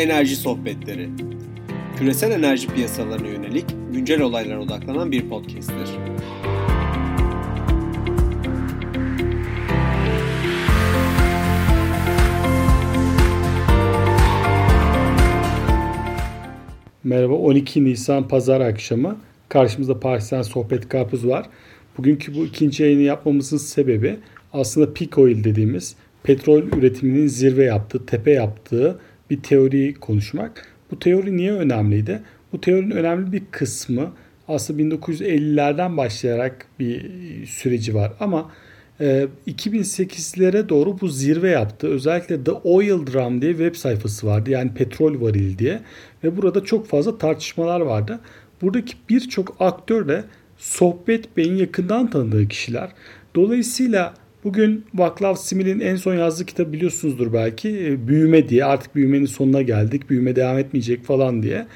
Enerji Sohbetleri Küresel enerji piyasalarına yönelik güncel olaylara odaklanan bir podcast'tir. Merhaba 12 Nisan Pazar akşamı karşımızda Paris'ten Sohbet Karpuz var. Bugünkü bu ikinci yayını yapmamızın sebebi aslında peak oil dediğimiz petrol üretiminin zirve yaptığı, tepe yaptığı bir teoriyi konuşmak. Bu teori niye önemliydi? Bu teorinin önemli bir kısmı aslında 1950'lerden başlayarak bir süreci var ama 2008'lere e, doğru bu zirve yaptı. Özellikle The Oil Drum diye web sayfası vardı. Yani petrol varil diye. Ve burada çok fazla tartışmalar vardı. Buradaki birçok aktör de Sohbet Bey'in yakından tanıdığı kişiler. Dolayısıyla Bugün Vaclav Smil'in en son yazdığı kitabı biliyorsunuzdur belki. E, büyüme diye. Artık büyümenin sonuna geldik. Büyüme devam etmeyecek falan diye.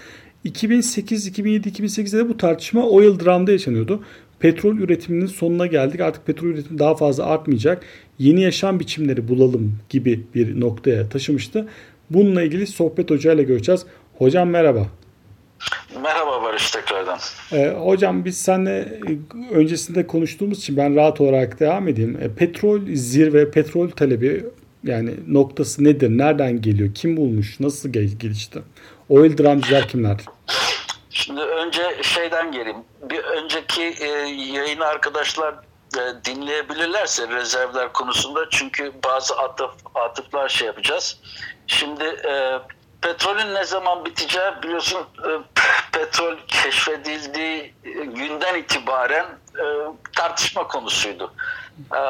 2008, 2007, 2008'de de bu tartışma oil drum'da yaşanıyordu. Petrol üretiminin sonuna geldik. Artık petrol üretimi daha fazla artmayacak. Yeni yaşam biçimleri bulalım gibi bir noktaya taşımıştı. Bununla ilgili sohbet hocayla göreceğiz. Hocam merhaba. Merhaba Barış tekrardan. Ee, hocam biz seninle e, öncesinde konuştuğumuz için ben rahat olarak devam edeyim. E, petrol zirve, petrol talebi yani noktası nedir? Nereden geliyor? Kim bulmuş? Nasıl gelişti? Oil dramcılar kimler? Şimdi önce şeyden geleyim. Bir önceki e, yayını arkadaşlar e, dinleyebilirlerse rezervler konusunda çünkü bazı atıf, atıflar şey yapacağız. Şimdi e, petrolün ne zaman biteceği biliyorsun e, petrol keşfedildiği günden itibaren e, tartışma konusuydu. E,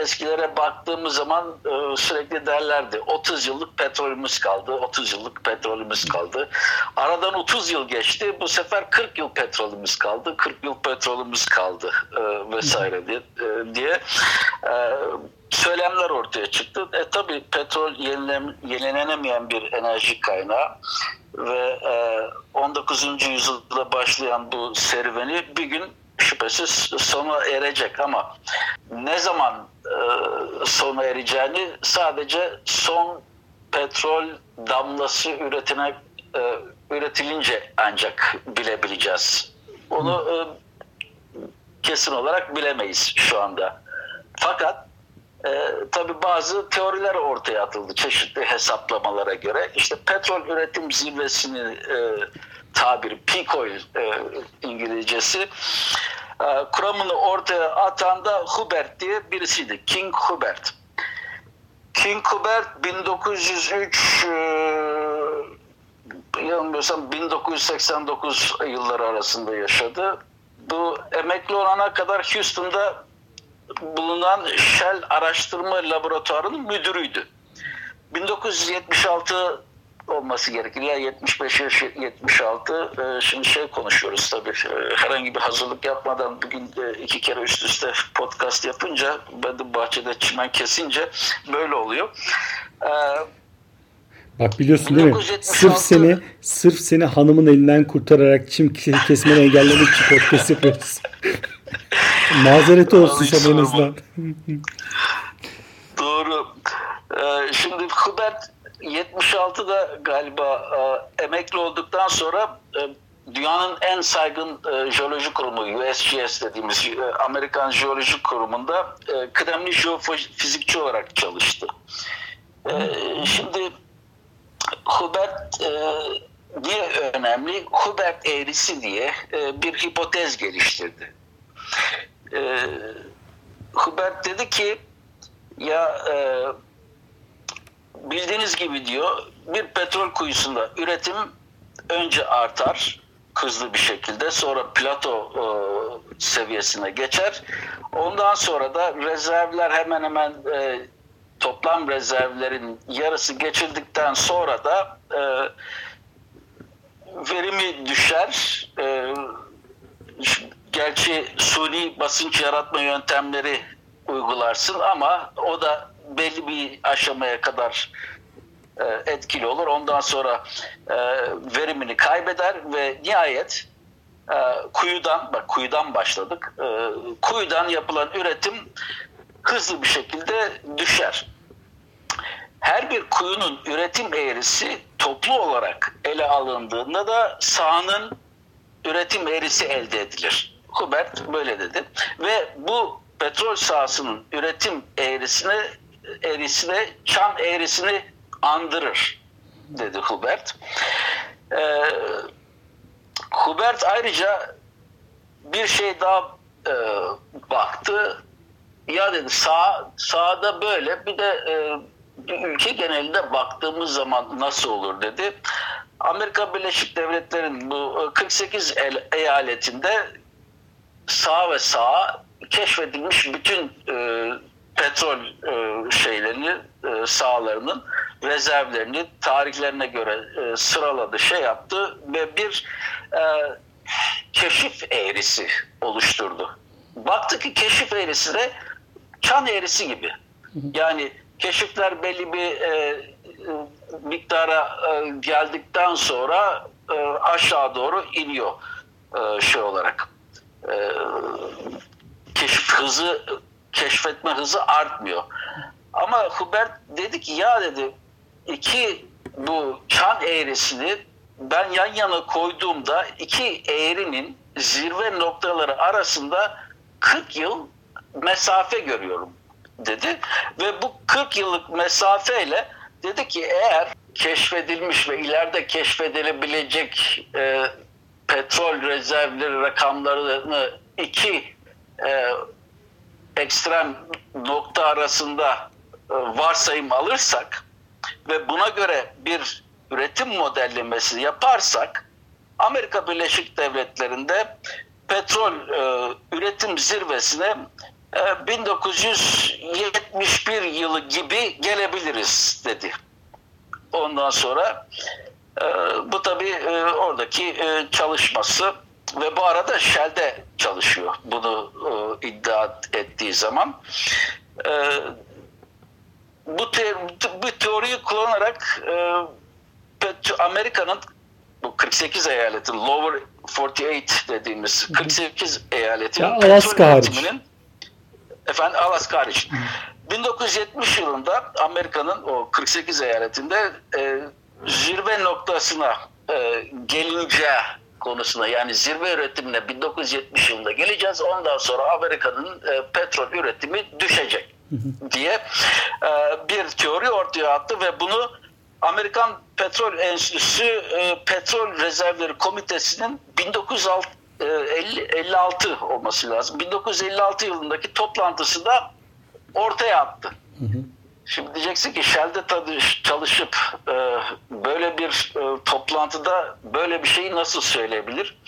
eskilere baktığımız zaman sürekli derlerdi 30 yıllık petrolümüz kaldı, 30 yıllık petrolümüz kaldı. Aradan 30 yıl geçti, bu sefer 40 yıl petrolümüz kaldı, 40 yıl petrolümüz kaldı vesaire diye. Söylemler ortaya çıktı. E tabi petrol yenilem, yenilenemeyen bir enerji kaynağı ve e, 19. yüzyılda başlayan bu serüveni bir gün şüphesiz sona erecek ama ne zaman e, sona ereceğini sadece son petrol damlası üretine e, üretilince ancak bilebileceğiz. Onu e, kesin olarak bilemeyiz şu anda. Fakat e, tabii bazı teoriler ortaya atıldı çeşitli hesaplamalara göre. İşte petrol üretim zirvesini e, tabiri peak oil e, İngilizcesi e, kuramını ortaya atan da Hubert diye birisiydi. King Hubert. King Hubert 1903 e, yanılmıyorsam 1989 yılları arasında yaşadı. Bu emekli olana kadar Houston'da bulunan Shell Araştırma Laboratuvarı'nın müdürüydü. 1976 olması gerekir. Ya 75 ya 76. Ee, şimdi şey konuşuyoruz tabii. Ee, herhangi bir hazırlık yapmadan bugün iki kere üst üste podcast yapınca ben de bahçede çimen kesince böyle oluyor. Ee, Bak biliyorsun değil mi? Sırf seni sırf seni hanımın elinden kurtararak çim kesmeni engellemek için podcast yapıyoruz. Mazereti olsun azından. Doğru. Ee, şimdi Hubert 76'da galiba e, emekli olduktan sonra e, dünyanın en saygın e, jeoloji kurumu USGS dediğimiz e, Amerikan Jeoloji Kurumu'nda e, kıdemli jeofizikçi olarak çalıştı. E, şimdi Hubert e, niye önemli? Hubert eğrisi diye e, bir hipotez geliştirdi e, Hubert dedi ki ya e, bildiğiniz gibi diyor bir petrol kuyusunda üretim önce artar hızlı bir şekilde sonra plato e, seviyesine geçer. Ondan sonra da rezervler hemen hemen e, toplam rezervlerin yarısı geçildikten sonra da e, verimi düşer. Gerçi suni basınç yaratma yöntemleri uygularsın ama o da belli bir aşamaya kadar e, etkili olur. Ondan sonra e, verimini kaybeder ve nihayet e, kuyudan bak kuyudan başladık. E, kuyudan yapılan üretim hızlı bir şekilde düşer. her bir kuyunun üretim eğrisi toplu olarak ele alındığında da sahanın üretim eğrisi elde edilir. Hubert böyle dedi. Ve bu petrol sahasının üretim eğrisine eğrisine çan eğrisini andırır dedi Hubert. Ee, Hubert ayrıca bir şey daha e, baktı. Ya dedi sağ sağda böyle bir de e, bir ülke genelinde baktığımız zaman nasıl olur dedi. Amerika Birleşik Devletleri'nin bu 48 el, eyaletinde sağ ve sağ keşfedilmiş bütün e, petrol e, şeylerini, e, sahalarının rezervlerini tarihlerine göre e, sıraladı, şey yaptı ve bir e, keşif eğrisi oluşturdu. Baktı ki keşif eğrisi de çan eğrisi gibi. Yani keşifler belli bir e, miktara e, geldikten sonra e, aşağı doğru iniyor e, şey olarak. Hızı keşfetme hızı artmıyor. Ama Hubert dedi ki ya dedi iki bu çan eğrisini ben yan yana koyduğumda iki eğrinin zirve noktaları arasında 40 yıl mesafe görüyorum dedi. Ve bu 40 yıllık mesafeyle dedi ki eğer keşfedilmiş ve ileride keşfedilebilecek e, petrol rezervleri rakamlarını iki e, ekstrem nokta arasında e, varsayım alırsak ve buna göre bir üretim modellemesi yaparsak Amerika Birleşik Devletleri'nde petrol e, üretim zirvesine e, 1971 yılı gibi gelebiliriz dedi. Ondan sonra e, bu tabii e, oradaki e, çalışması ve bu arada Shell'de çalışıyor bunu e, iddia ettiği zaman. E, bu, te, bu teoriyi kullanarak e, Amerika'nın bu 48 eyaletin Lower 48 dediğimiz 48 eyaletin ya, Alaska hariç. Efendim Alaska hariç. 1970 yılında Amerika'nın o 48 eyaletinde e, zirve noktasına e, gelince konusuna yani zirve üretimine 1970 yılında geleceğiz. Ondan sonra Amerika'nın e, petrol üretimi düşecek diye e, bir teori ortaya attı ve bunu Amerikan Petrol Enstitüsü e, Petrol Rezervleri Komitesi'nin 1956 e, olması lazım. 1956 yılındaki toplantısında ortaya attı. Hı hı. Şimdi diyeceksin ki Shell'de çalışıp e, böyle bir e, toplantıda böyle bir şeyi nasıl söyleyebilir?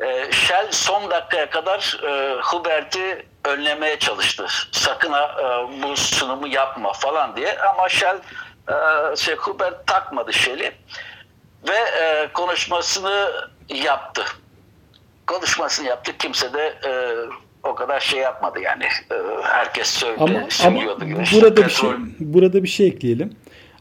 E, Shell son dakikaya kadar e, Hubert'i önlemeye çalıştı. Sakın ha e, bu sunumu yapma falan diye ama Shell e, şey, Hubert takmadı Shell'i ve e, konuşmasını yaptı. Konuşmasını yaptı. Kimse de e, o kadar şey yapmadı yani. Ee, herkes söyledi, ama, ama burada bir şey burada bir şey ekleyelim.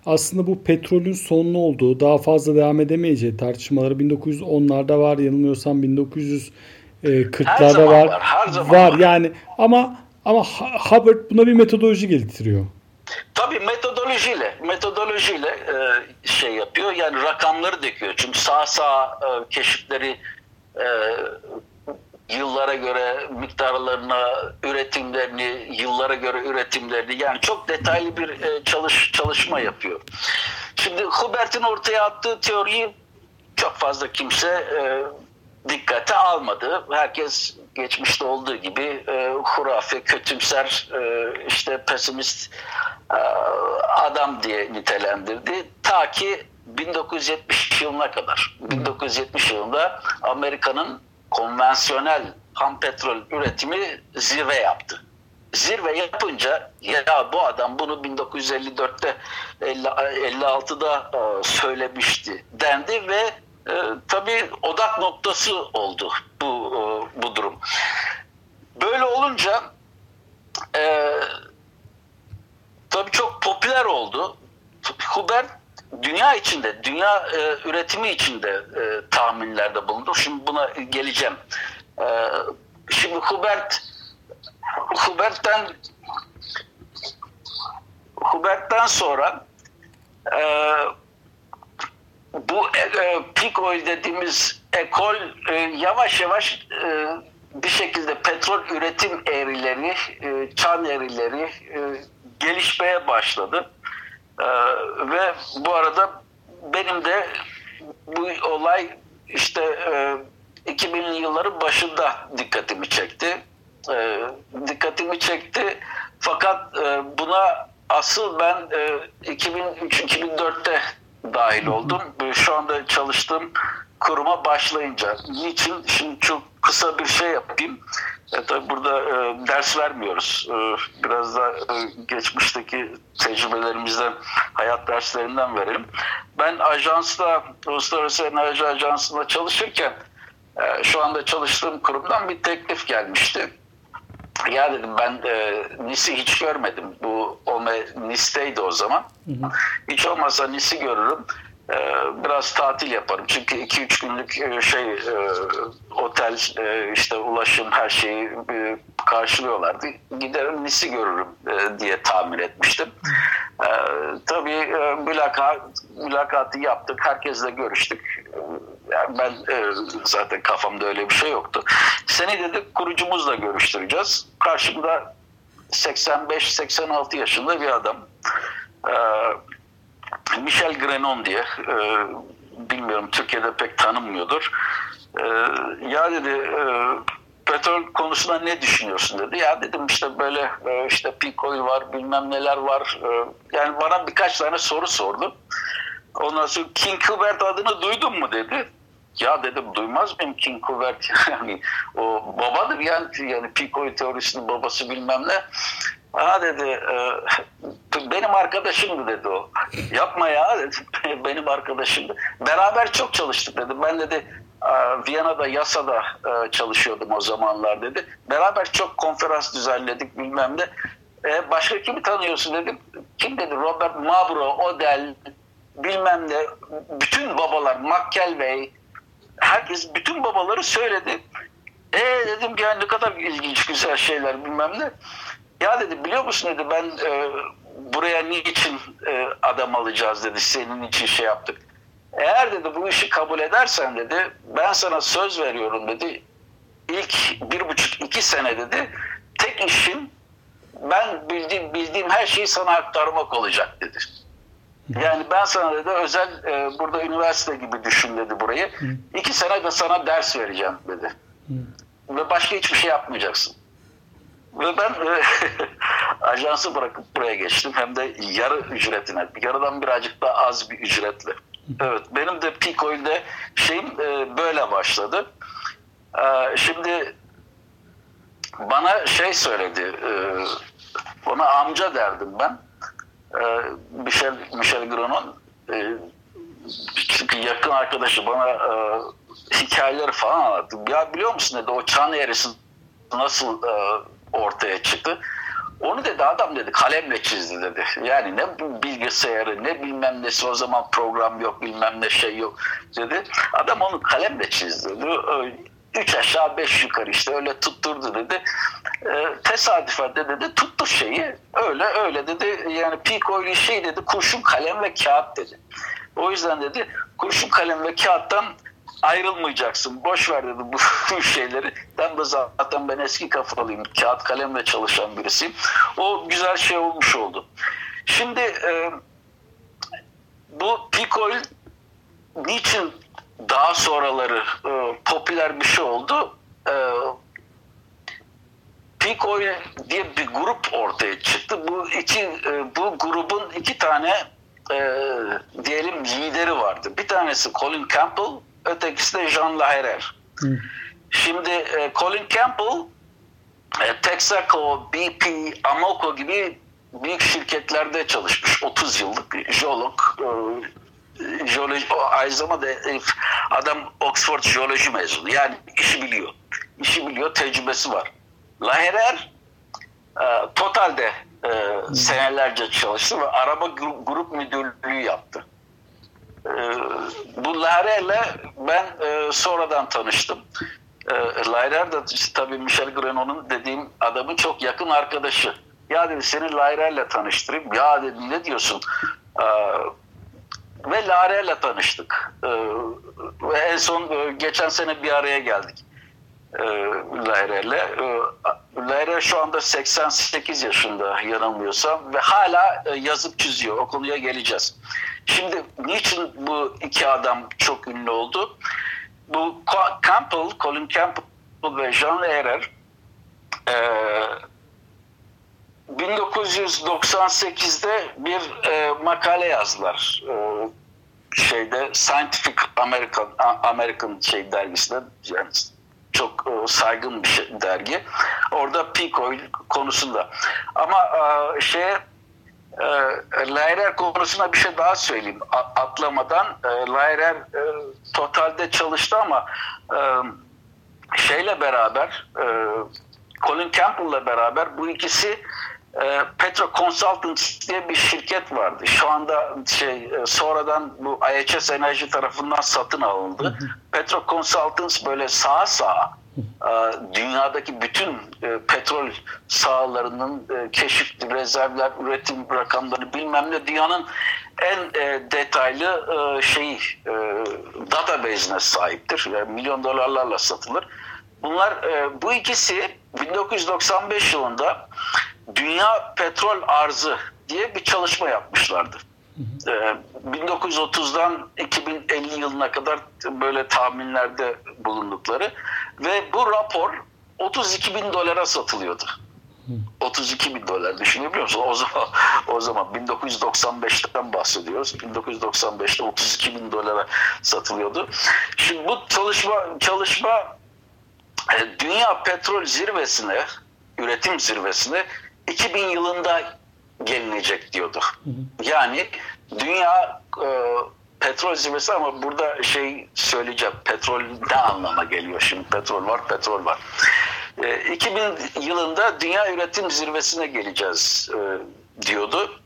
Aslında bu petrolün sonlu olduğu, daha fazla devam edemeyeceği tartışmaları 1910'larda var, yanılmıyorsam 1940'larda var. Var, her zaman var. var. Yani ama ama Hubbard buna bir metodoloji getiriyor. Tabii metodolojiyle metodolojiyle e, şey yapıyor. Yani rakamları döküyor. Çünkü sağ sağ e, keşifleri e, yıllara göre miktarlarına, üretimlerini, yıllara göre üretimlerini yani çok detaylı bir e, çalış çalışma yapıyor. Şimdi Hubert'in ortaya attığı teoriyi çok fazla kimse e, dikkate almadı. Herkes geçmişte olduğu gibi e, hurafe, kötümser, e, işte pesimist e, adam diye nitelendirdi. Ta ki 1970 yılına kadar. 1970 yülünde Amerika'nın konvansiyonel ham petrol üretimi zirve yaptı. Zirve yapınca ya bu adam bunu 1954'te 56'da e, söylemişti dendi ve e, tabii odak noktası oldu bu e, bu durum. Böyle olunca e, tabii çok popüler oldu. Hubert dünya içinde, dünya e, üretimi içinde e, tahminlerde bulundu. Şimdi buna geleceğim. E, şimdi Hubert Hubert'ten Hubert'ten sonra e, bu e, peak oil dediğimiz ekol e, yavaş yavaş e, bir şekilde petrol üretim eğrileri, e, çan eğrileri e, gelişmeye başladı. E, ve bu arada benim de bu olay işte e, 2000'li yılların başında dikkatimi çekti. E, dikkatimi çekti. Fakat e, buna asıl ben e, 2003-2004'te dahil oldum. Şu anda çalıştığım kuruma başlayınca. Niçin? Şimdi çok kısa bir şey yapayım. E, tabii burada e, ders vermiyoruz. E, biraz da e, geçmişteki tecrübelerimizden, hayat derslerinden verelim. Ben ajansta, Uluslararası Enerji Ajansı'nda çalışırken e, şu anda çalıştığım kurumdan bir teklif gelmişti. Ya dedim ben e, NIS'i hiç görmedim. Bu OME NIS'teydi o zaman. Hı hı. Hiç olmazsa NIS'i görürüm. E, biraz tatil yaparım. Çünkü 2-3 günlük e, şey e, otel, e, işte ulaşım her şeyi karşılıyorlardı. Giderim NIS'i görürüm diye tahmin etmiştim. E, tabii mülakat, mülakatı yaptık. Herkesle görüştük. Yani ben zaten kafamda öyle bir şey yoktu. Seni dedik kurucumuzla görüştüreceğiz. Karşımda 85-86 yaşında bir adam. Michel Grenon diye. E, bilmiyorum Türkiye'de pek tanınmıyordur. E, ya dedi e, petrol konusunda ne düşünüyorsun dedi. Ya dedim işte böyle e, işte oil var bilmem neler var. E, yani bana birkaç tane soru sordu. Ondan sonra King Hubert adını duydun mu dedi. Ya dedim duymaz mıyım King Hubert yani o babadır yani yani Pico'yu teorisinin babası bilmem ne. Ha dedi e, benim arkadaşımdı dedi o. Yapma ya dedi. benim arkadaşımdı. Beraber çok çalıştık dedi. Ben dedi Viyana'da yasada e, çalışıyordum o zamanlar dedi. Beraber çok konferans düzenledik bilmem ne. E, başka kimi tanıyorsun dedim. Kim dedi Robert Mabro, Odell bilmem ne. Bütün babalar McKelvey, herkes bütün babaları söyledi. E dedim ki yani ne kadar ilginç güzel şeyler bilmem ne. Ya dedi biliyor musun dedi ben e, buraya niçin e, adam alacağız dedi senin için şey yaptık. Eğer dedi bu işi kabul edersen dedi ben sana söz veriyorum dedi ilk bir buçuk iki sene dedi tek işin ben bildiğim, bildiğim her şeyi sana aktarmak olacak dedi. Yani ben sana dedi özel e, burada üniversite gibi düşün dedi burayı. Hı. İki sene de sana ders vereceğim dedi. Hı. Ve başka hiçbir şey yapmayacaksın. Ve ben e, ajansı bırakıp buraya geçtim. Hem de yarı ücretine. Yarıdan birazcık daha az bir ücretle. Evet benim de Picoil'de şeyim e, böyle başladı. E, şimdi bana şey söyledi. E, ona amca derdim ben. E, Michel, Michel Granon e, çünkü yakın arkadaşı bana e, hikayeleri falan anlattı. Ya biliyor musun dedi o çan eğrisi nasıl e, ortaya çıktı. Onu dedi adam dedi kalemle çizdi dedi. Yani ne bilgisayarı ne bilmem nesi o zaman program yok bilmem ne şey yok dedi. Adam onu kalemle çizdi. Üç aşağı beş yukarı işte öyle tutturdu dedi. E, tesadüfen de dedi tuttu şeyi öyle öyle dedi. Yani oil şey dedi kurşun kalem ve kağıt dedi. O yüzden dedi kurşun kalem ve kağıttan ayrılmayacaksın. Boş ver dedi bu şeyleri. Ben de zaten ben eski kafalıyım. Kağıt kalemle çalışan birisiyim. O güzel şey olmuş oldu. Şimdi e, bu peak oil niçin daha sonraları e, popüler bir şey oldu? E, peak oil diye bir grup ortaya çıktı. Bu iki e, bu grubun iki tane e, diyelim lideri vardı. Bir tanesi Colin Campbell, ötekisi de Jean Laherer. Şimdi e, Colin Campbell e, Texaco, BP, Amoco gibi büyük şirketlerde çalışmış. 30 yıllık jeolog. E, jeoloji, aynı zamanda adam Oxford jeoloji mezunu. Yani işi biliyor. İşi biliyor, tecrübesi var. Laherer e, Total'de e, senelerce çalıştı ve araba grup müdürlüğü yaptı. E, bu Laherer'le ben e, sonradan tanıştım. E, Laherer de işte, tabii Michel Grenon'un dediğim adamın çok yakın arkadaşı. Ya dedi seni Laherer'le tanıştırayım. Ya dedim ne diyorsun? E, ve Lare'yle tanıştık. Ve en son e, geçen sene bir araya geldik. E, Laire'yle. E, Laire şu anda 88 yaşında yanılmıyorsam ve hala e, yazıp çiziyor. O konuya geleceğiz. Şimdi niçin bu iki adam çok ünlü oldu? Bu Campbell, Colin Campbell ve Jean Lehrer e, 1998'de bir makale yazdılar. Şeyde Scientific American American şey dergisinde yani çok e, saygın bir şey, dergi. Orada peak oil konusunda. Ama e, şey e, Lairer konusuna bir şey daha söyleyeyim atlamadan. Lairer e, totalde çalıştı ama şeyle beraber Colin Campbell'la beraber bu ikisi e, Petro Consultants diye bir şirket vardı. Şu anda şey e, sonradan bu IHS Enerji tarafından satın alındı. Petro Consultants böyle sağa sağa e, dünyadaki bütün e, petrol sahalarının e, keşif, rezervler, üretim rakamlarını bilmem ne dünyanın en e, detaylı e, şeyi e, database'ine sahiptir. Yani milyon dolarlarla satılır. Bunlar e, bu ikisi 1995 yılında Dünya Petrol Arzı diye bir çalışma yapmışlardı. Hı. 1930'dan 2050 yılına kadar böyle tahminlerde bulundukları ve bu rapor 32 bin dolara satılıyordu. Hı. 32 bin dolar düşünebiliyor musun? O zaman o zaman 1995'ten bahsediyoruz. 1995'te 32 bin dolara satılıyordu. Şimdi bu çalışma çalışma e, dünya petrol zirvesine, üretim zirvesine 2000 yılında gelinecek diyordu. Yani dünya e, petrol zirvesi ama burada şey söyleyeceğim. Petrol ne anlama geliyor şimdi? Petrol var, petrol var. E, 2000 yılında dünya üretim zirvesine geleceğiz e, diyordu.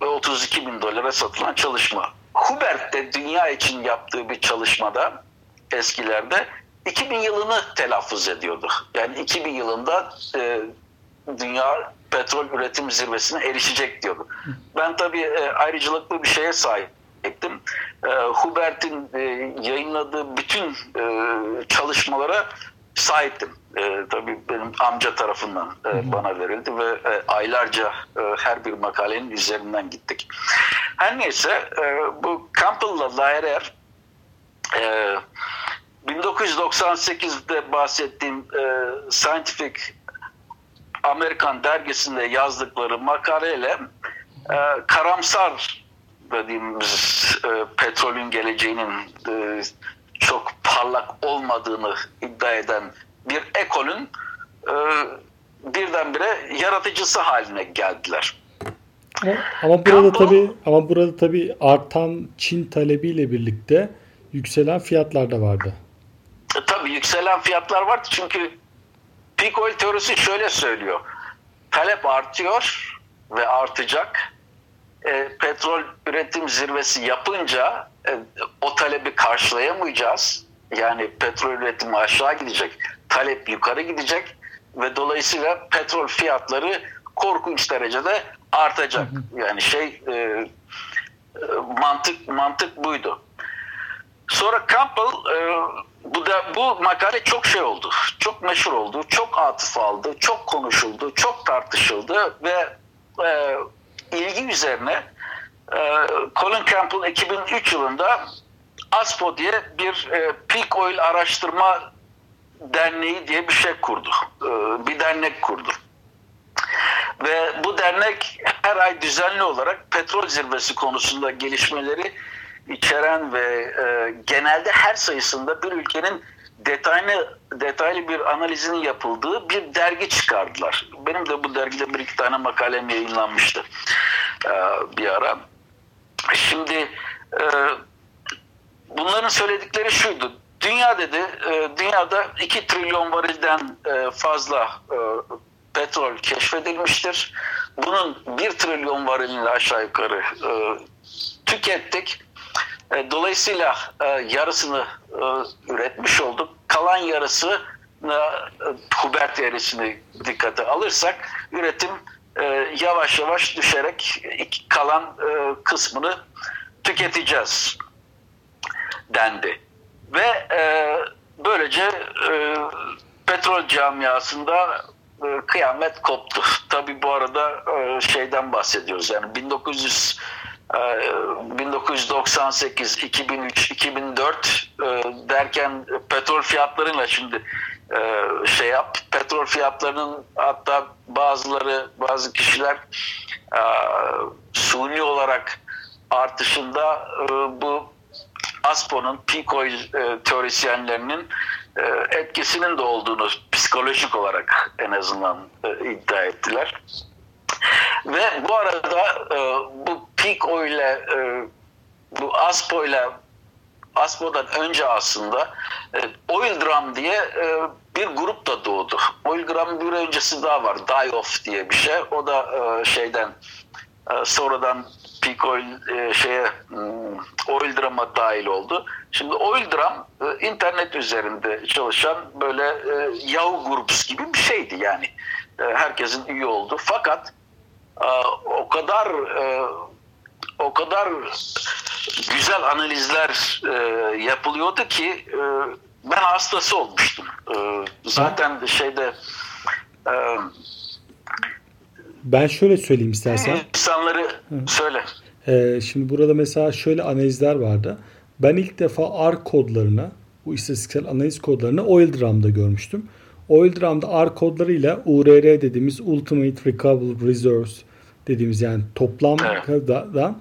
E, 32 bin dolara satılan çalışma. Hubert de dünya için yaptığı bir çalışmada eskilerde 2000 yılını telaffuz ediyordu. Yani 2000 yılında e, dünya petrol üretim zirvesine erişecek diyordu. Ben tabii e, ayrıcalıklı bir şeye sahiptim. E, Hubert'in e, yayınladığı bütün çalışmalara sahiptim. E, tabii benim amca tarafından e, bana verildi ve e, aylarca e, her bir makalenin üzerinden gittik. Her neyse e, bu Campbell'la Lairer e, 1998'de bahsettiğim e, Scientific Amerikan dergisinde yazdıkları makaleyle e, karamsar dediğimiz e, petrolün geleceğinin e, çok parlak olmadığını iddia eden bir ekolün e, birdenbire yaratıcısı haline geldiler. Ama, ama burada tabi ama burada tabi artan Çin talebiyle birlikte yükselen fiyatlar da vardı. E, tabii yükselen fiyatlar var çünkü oil teorisi şöyle söylüyor. Talep artıyor ve artacak. E, petrol üretim zirvesi yapınca e, o talebi karşılayamayacağız. Yani petrol üretimi aşağı gidecek, talep yukarı gidecek ve dolayısıyla petrol fiyatları korkunç derecede artacak. Yani şey e, e, mantık mantık buydu. Sonra Campbell e, bu da bu makale çok şey oldu. Çok meşhur oldu. Çok atıf aldı. Çok konuşuldu. Çok tartışıldı ve e, ilgi üzerine e, Colin Campbell 2003 yılında ASPO diye bir e, peak oil araştırma derneği diye bir şey kurdu. E, bir dernek kurdu. Ve bu dernek her ay düzenli olarak petrol zirvesi konusunda gelişmeleri içeren ve e, genelde her sayısında bir ülkenin detaylı detaylı bir analizinin yapıldığı bir dergi çıkardılar. Benim de bu dergide bir iki tane makalem yayınlanmıştı e, bir ara. Şimdi e, bunların söyledikleri şuydu. Dünya dedi, e, dünyada 2 trilyon varilden e, fazla e, petrol keşfedilmiştir. Bunun 1 trilyon varilini aşağı yukarı e, tükettik. E, dolayısıyla e, yarısını e, üretmiş olduk. Kalan yarısı Hubert eğrisini dikkate alırsak üretim yavaş yavaş düşerek kalan kısmını tüketeceğiz dendi. Ve böylece petrol camiasında kıyamet koptu. Tabi bu arada şeyden bahsediyoruz yani 1900 1998, 2003, 2004 derken petrol fiyatlarıyla şimdi e, şey yap. Petrol fiyatlarının hatta bazıları, bazı kişiler e, suni olarak artışında e, bu ASPO'nun, oil teorisyenlerinin etkisinin de olduğunu psikolojik olarak en azından iddia ettiler. Ve bu arada bu peak oil'e bu ASPO ile ASPO'dan önce aslında Oil Drum diye bir grup da doğdu. Oilgram bir öncesi daha var. Die Off diye bir şey. O da e, şeyden e, sonradan Peak Oil e, şeye hmm, Oil Drum'a dahil oldu. Şimdi Oil Drum e, internet üzerinde çalışan böyle e, Yahoo Groups gibi bir şeydi yani. E, herkesin üye oldu. Fakat e, o kadar e, o kadar güzel analizler e, yapılıyordu ki e, ben hastası olmuştum. Ee, zaten şeyde ben şöyle söyleyeyim istersen. İnsanları söyle. Ee, şimdi burada mesela şöyle analizler vardı. Ben ilk defa R kodlarına, bu istatistiksel analiz kodlarını OilDrum'da görmüştüm. OilDrum'da R kodlarıyla URR dediğimiz Ultimate Recoverable Reserves dediğimiz yani toplamdan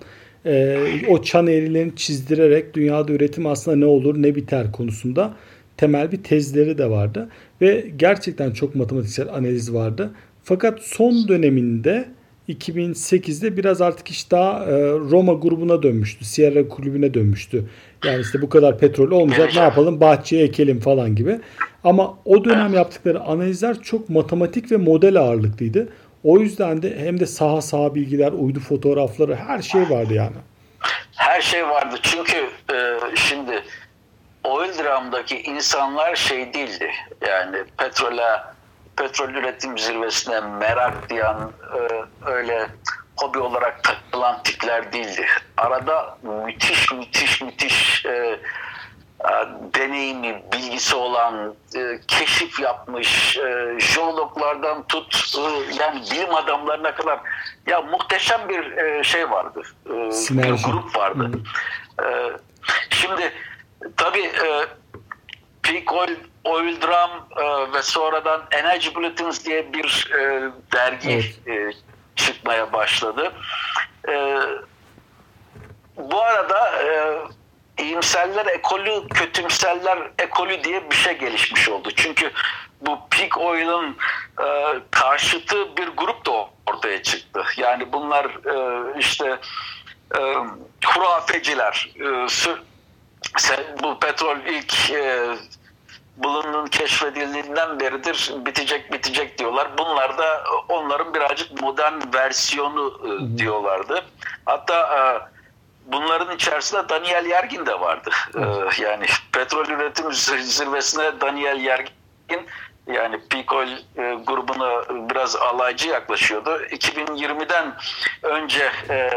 e, o çan eğrilerini çizdirerek dünyada üretim aslında ne olur ne biter konusunda temel bir tezleri de vardı. Ve gerçekten çok matematiksel analiz vardı. Fakat son döneminde 2008'de biraz artık iş daha e, Roma grubuna dönmüştü. Sierra kulübüne dönmüştü. Yani işte bu kadar petrol olmayacak ne yapalım bahçeye ekelim falan gibi. Ama o dönem yaptıkları analizler çok matematik ve model ağırlıklıydı. O yüzden de hem de saha saha bilgiler, uydu fotoğrafları her şey vardı yani. Her şey vardı. Çünkü e, şimdi oil dramdaki insanlar şey değildi. Yani petrole, petrol üretim zirvesine merak diyen e, öyle hobi olarak takılan tipler değildi. Arada müthiş müthiş müthiş e, deneyimi, bilgisi olan, e, keşif yapmış, e, jeologlardan tut, e, yani bilim adamlarına kadar ya muhteşem bir e, şey vardı. E, bir grup vardı. E, şimdi Tabii e, Peak Oil, Oil Drum e, ve sonradan Energy Bulletins diye bir e, dergi evet. e, çıkmaya başladı. E, bu arada e, iyimserler ekolü, kötümserler ekolü diye bir şey gelişmiş oldu. Çünkü bu Peak Oil'ın e, karşıtı bir grup da ortaya çıktı. Yani bunlar e, işte e, hurafeciler, e, sen, bu petrol ilk e, bulunun keşfedildiğinden beridir bitecek bitecek diyorlar. Bunlar da onların birazcık modern versiyonu e, diyorlardı. Hatta e, bunların içerisinde Daniel Yergin de vardı. E, yani petrol üretim zirvesine Daniel Yergin yani peak oil e, grubuna biraz alaycı yaklaşıyordu. 2020'den önce e,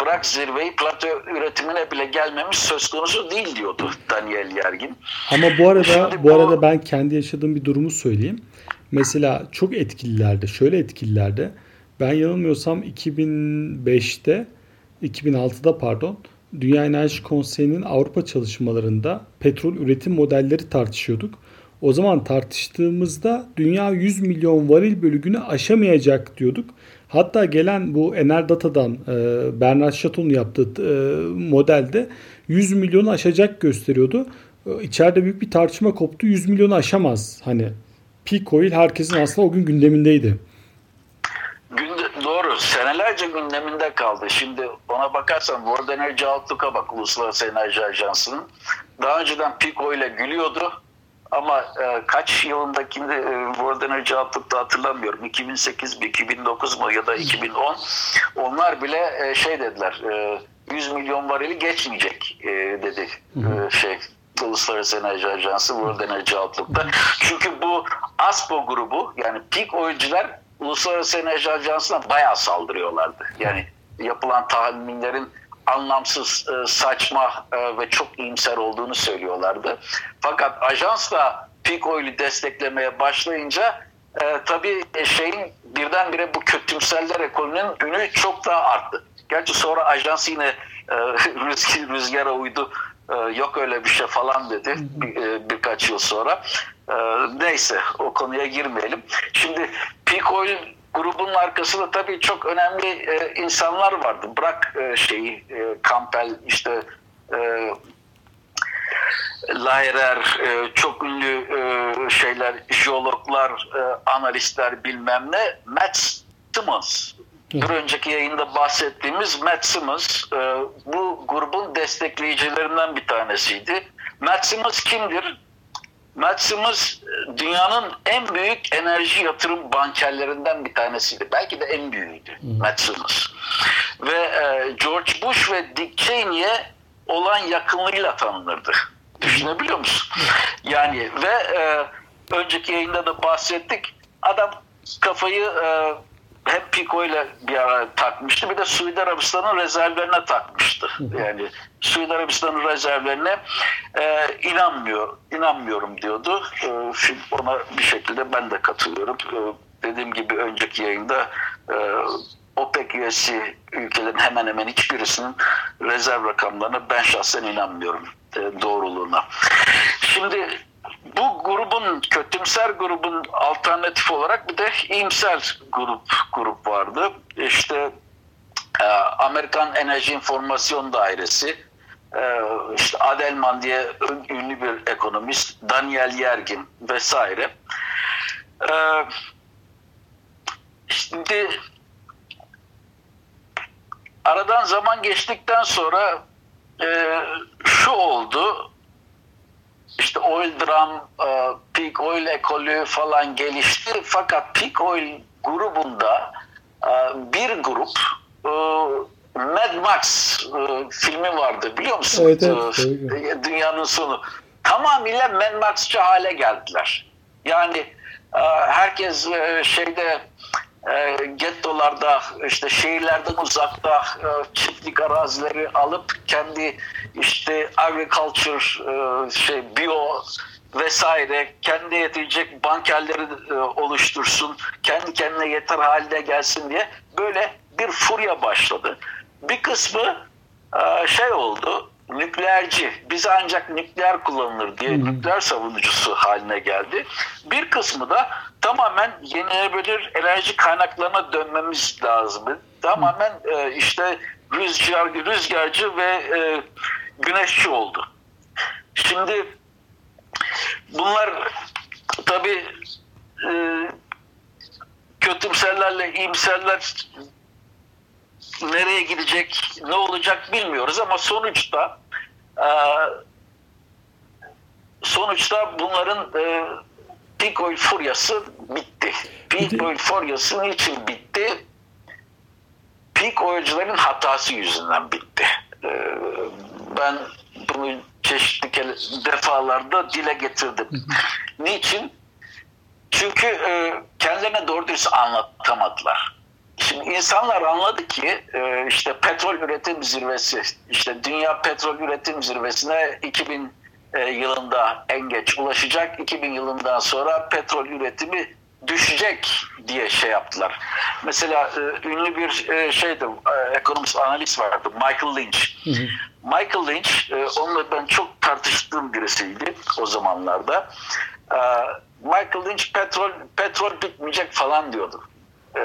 bırak zirveyi plato üretimine bile gelmemiş söz konusu değil diyordu Daniel Yergin. Ama bu arada Şimdi bu, bu arada ben kendi yaşadığım bir durumu söyleyeyim. Mesela çok etkililerde, şöyle etkililerde ben yanılmıyorsam 2005'te 2006'da pardon Dünya Enerji Konseyi'nin Avrupa çalışmalarında petrol üretim modelleri tartışıyorduk. O zaman tartıştığımızda dünya 100 milyon varil bölügünü aşamayacak diyorduk. Hatta gelen bu Enerdata'dan e, Bernard Chateau'nun yaptığı e, modelde 100 milyonu aşacak gösteriyordu. E, içeride büyük bir tartışma koptu. 100 milyonu aşamaz. Hani peak oil herkesin aslında o gün gündemindeydi. Senelerce gündeminde kaldı. Şimdi ona bakarsan World Energy Outlook'a bak Uluslararası Enerji Ajansı'nın. Daha önceden peak oil'e gülüyordu ama e, kaç yılındaki e, World Energy Outlook'ta hatırlamıyorum. 2008 mi, 2009 mu ya da 2010. Onlar bile e, şey dediler. E, 100 milyon varili geçmeyecek e, dedi e, şey Uluslararası Enerji Ajansı World Energy Outlook'ta. Çünkü bu ASPO grubu yani peak oyuncular Uluslararası Enerji Ajansı'na bayağı saldırıyorlardı. Yani yapılan tahminlerin anlamsız, e, saçma e, ve çok iyimser olduğunu söylüyorlardı. Fakat ajans da peak oil'i desteklemeye başlayınca e, tabii şeyin birdenbire bu kötümseller ekolünün ünü çok daha arttı. Gerçi sonra ajans yine e, rüzgar, rüzgara uydu. E, yok öyle bir şey falan dedi bir, e, birkaç yıl sonra. E, neyse o konuya girmeyelim. Şimdi peak oil grubunun arkasında tabii çok önemli insanlar vardı. Bırak şeyi Campbell işte Lahirer, e, çok ünlü şeyler, jeologlar, analistler bilmem ne. Matt Simmons, bir önceki yayında bahsettiğimiz Matt Simmons e, bu grubun destekleyicilerinden bir tanesiydi. Matt Simmons kimdir? Matt Simmons dünyanın en büyük enerji yatırım bankerlerinden bir tanesiydi. Belki de en büyüğüydü Matt Simmons. Ve e, George Bush ve Dick Cheney'e olan yakınlığıyla tanınırdı. Düşünebiliyor musun? Yani ve e, önceki yayında da bahsettik. Adam kafayı e, hep Pico ile bir ara takmıştı. Bir de Suudi Arabistan'ın rezervlerine takmıştı. Yani Suudi Arabistan'ın rezervlerine e, inanmıyor, inanmıyorum diyordu. E, ona bir şekilde ben de katılıyorum. E, dediğim gibi önceki yayında e, OPEC üyesi ülkelerin hemen hemen hiçbirisinin rezerv rakamlarına ben şahsen inanmıyorum e, doğruluğuna. Şimdi bu grubun kötümser grubun alternatif olarak bir de iyimser grup grup vardı. İşte e, Amerikan Enerji İnformasyon Dairesi, e, işte Adelman diye ünlü bir ekonomist, Daniel Yergin vesaire. E, şimdi aradan zaman geçtikten sonra şu oldu işte oil drum, peak oil ekolü falan gelişti. Fakat peak oil grubunda bir grup Mad Max filmi vardı biliyor musun? Evet, evet, Dünyanın sonu. Tamamıyla Mad Max'çı hale geldiler. Yani herkes şeyde e, gettolarda işte şehirlerden uzakta e, çiftlik arazileri alıp kendi işte agriculture e, şey bio vesaire kendi yetecek bankerleri e, oluştursun kendi kendine yeter haline gelsin diye böyle bir furya başladı. Bir kısmı e, şey oldu nükleerci, biz ancak nükleer kullanılır diye Hı-hı. nükleer savunucusu haline geldi. Bir kısmı da tamamen yenilebilir enerji kaynaklarına dönmemiz lazım. Tamamen e, işte rüzgar, rüzgarcı ve e, güneşçi oldu. Şimdi bunlar tabii e, kötümserlerle iyimserler nereye gidecek, ne olacak bilmiyoruz ama sonuçta e, sonuçta bunların e, peak oil furyası bitti. Peak oil furyası niçin bitti? Peak oilcilerin hatası yüzünden bitti. E, ben bunu çeşitli defalarda dile getirdim. Niçin? Çünkü e, kendilerine doğru dürüst anlatamadılar Şimdi insanlar anladı ki e, işte petrol üretim zirvesi, işte dünya petrol üretim zirvesine 2000 e, yılında en geç ulaşacak. 2000 yılından sonra petrol üretimi düşecek diye şey yaptılar. Mesela e, ünlü bir e, şeydi, e, ekonomist analist vardı, Michael Lynch. Hı hı. Michael Lynch, e, onunla ben çok tartıştığım birisiydi o zamanlarda. E, Michael Lynch petrol petrol bitmeyecek falan diyordu. E,